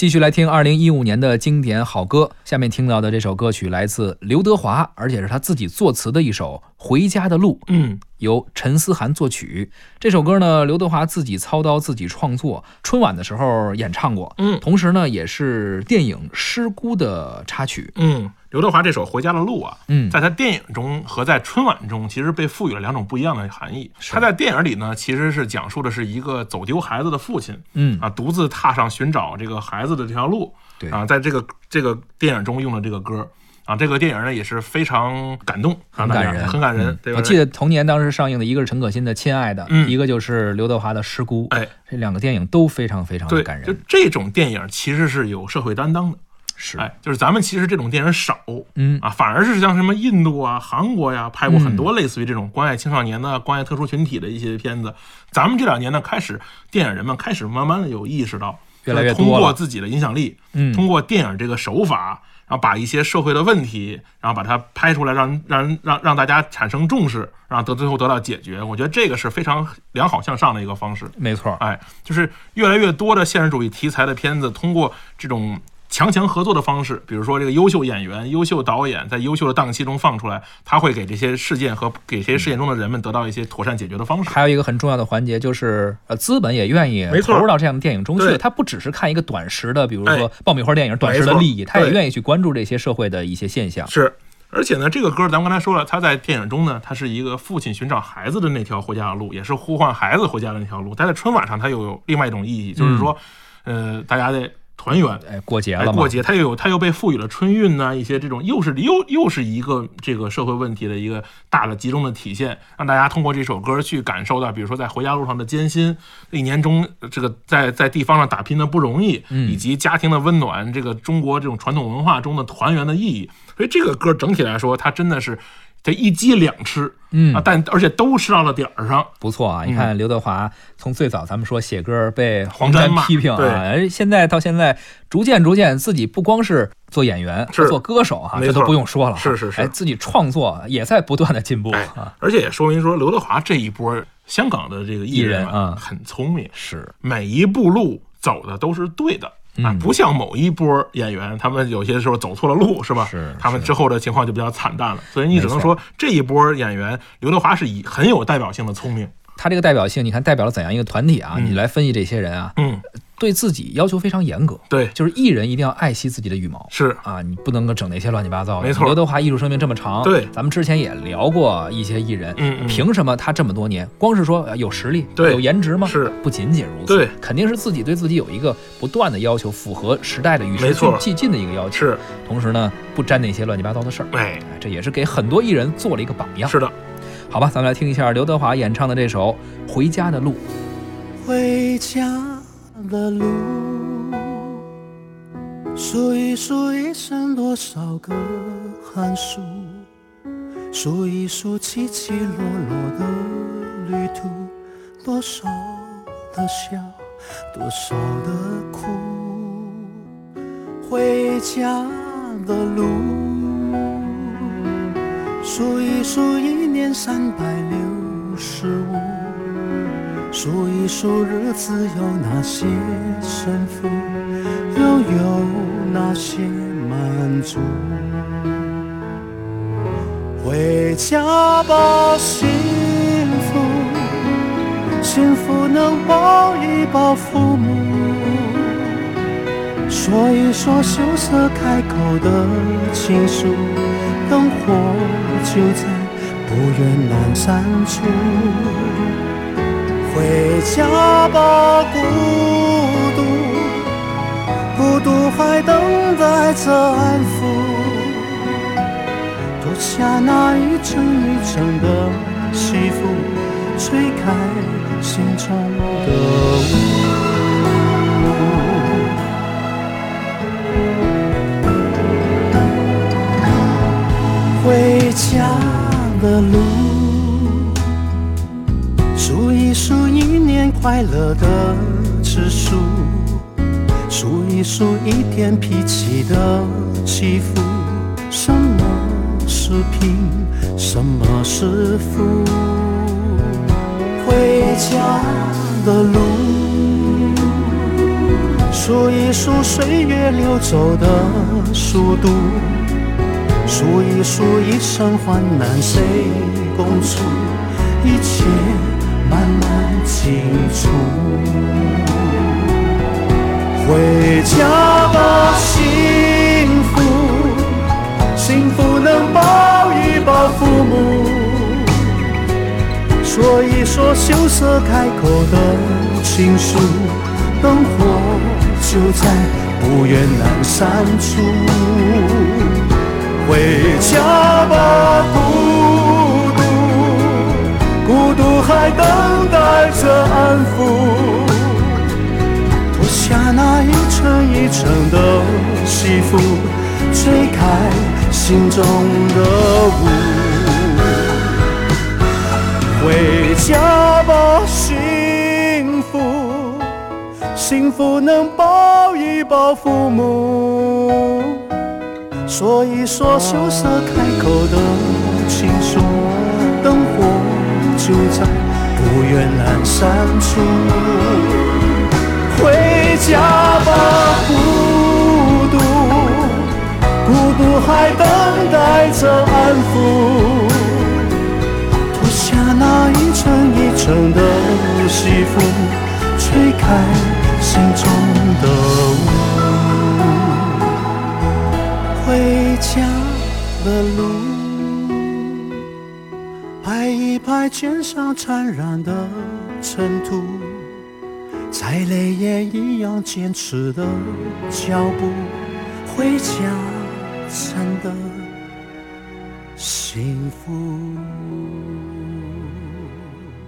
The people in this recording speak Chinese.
继续来听二零一五年的经典好歌。下面听到的这首歌曲来自刘德华，而且是他自己作词的一首《回家的路》，嗯，由陈思涵作曲。这首歌呢，刘德华自己操刀自己创作，春晚的时候演唱过，嗯同时呢，也是电影《失孤》的插曲。嗯，刘德华这首《回家的路》啊，嗯在他电影中和在春晚中，其实被赋予了两种不一样的含义。他在电影里呢，其实是讲述的是一个走丢孩子的父亲嗯啊，独自踏上寻找这个孩子的这条路。对啊，在这个这个电影中用了这个歌啊，这个电影呢也是非常感动，很感人，很感人嗯。对吧我记得同年当时上映的一个是陈可辛的《亲爱的》，嗯一个就是刘德华的《失孤》，哎，这两个电影都非常非常感人。这种电影其实是有社会担当的。是，哎，就是咱们其实这种电影少，嗯啊，反而是像什么印度啊、韩国呀、拍过很多类似于这种关爱青少年的、关爱特殊群体的一些片子。咱们这两年呢，开始电影人们开始慢慢的有意识到，越来越通过自己的影响力，嗯通过电影这个手法，然后把一些社会的问题，然后把它拍出来让，让让让大家产生重视，然后得最后得到解决。我觉得这个是非常良好向上的一个方式。没错，哎，就是越来越多的现实主义题材的片子，通过这种强强合作的方式，比如说这个优秀演员、优秀导演在优秀的档期中放出来，他会给这些事件和给这些事件中的人们得到一些妥善解决的方式。还有一个很重要的环节就是，呃，资本也愿意投入到这样的电影中去。他不只是看一个短时的，比如说哎爆米花电影短时的利益，他也愿意去关注这些社会的一些现象。是，而且呢，这个歌咱们刚才说了，他在电影中呢，他是一个父亲寻找孩子的那条回家的路，也是呼唤孩子回家的那条路。但在春晚上，它又有另外一种意义，就是说，呃，大家得团圆。哎，过节哎，了嘛，过节，它又有，它又被赋予了春运呢、一些这种，又是又又是一个这个社会问题的一个大的集中的体现，让大家通过这首歌去感受到，比如说在回家路上的艰辛，一年中呃这个在在地方上打拼的不容易，嗯以及家庭的温暖，这个中国这种传统文化中的团圆的意义。所以这个歌整体来说，它真的是这一鸡两吃，嗯啊，但而且都吃到了点儿上，不错啊！你看刘德华从最早咱们说写歌被黄黄沾批评啊，对而现在到现在逐渐逐渐自己不光是做演员、是做歌手哈，没错这都不用说了哈，是是是哎，自己创作也在不断的进步哎啊，，而且也说明说刘德华这一波香港的这个艺艺人啊很聪明，是每一步路走的都是对的。啊嗯，不像某一波演员，他们有些时候走错了路，是吧？是他们之后的情况就比较惨淡了。所以你只能说这一波演员，刘德华是以很有代表性的聪明。他这个代表性，你看代表了怎样一个团体啊？嗯你来分析这些人啊，嗯，对自己要求非常严格，对，就是艺人一定要爱惜自己的羽毛。是啊，你不能够整那些乱七八糟的。没错刘德华艺术生命这么长，对咱们之前也聊过一些艺人，嗯嗯凭什么他这么多年，光是说呃有实力、对有颜值吗？是不仅仅如此，对，肯定是自己对自己有一个不断的要求，符合时代的与时俱进的一个要求。是，同时呢，不沾那些乱七八糟的事儿。哎，哎这也是给很多艺人做了一个榜样。是的，好吧，咱们来听一下刘德华演唱的这首《回家的路》。回家的路，数一数一生多少个寒暑，数一数起起落落的旅途，多少的笑，多少的哭。回家的路，数一数一年三百六十五。数一数日子有哪些胜负，又有哪些满足？回家吧，幸福，幸福能抱一抱父母，说一说羞涩开口的情书，灯火就在不远阑珊处。回家吧，孤独，孤独还等待着安抚。脱下那一层一层的西服，吹开心中的雾。的路。数一数一年快乐的指数，数一数一天脾气的起伏。什么是贫，什么是富？回家的路，数一数岁月流走的速度，数一数一生患难谁共处，一切慢慢清楚。回家吧，幸福，幸福能抱一抱父母，说一说羞涩开口的情书，灯火就在不远阑珊处。回家吧，孤独，孤独还等待着安抚。脱下那一层一层的西服，吹开心中的雾。回家吧，幸福，幸福能抱一抱父母，说一说羞涩开口的情书，灯火就在不远阑珊处。回家吧，孤独，孤独还等待着安抚。脱下那一层一层的西服，吹开心中的在肩上沾染的尘土。再累也一样坚持的脚步，回家真的幸福。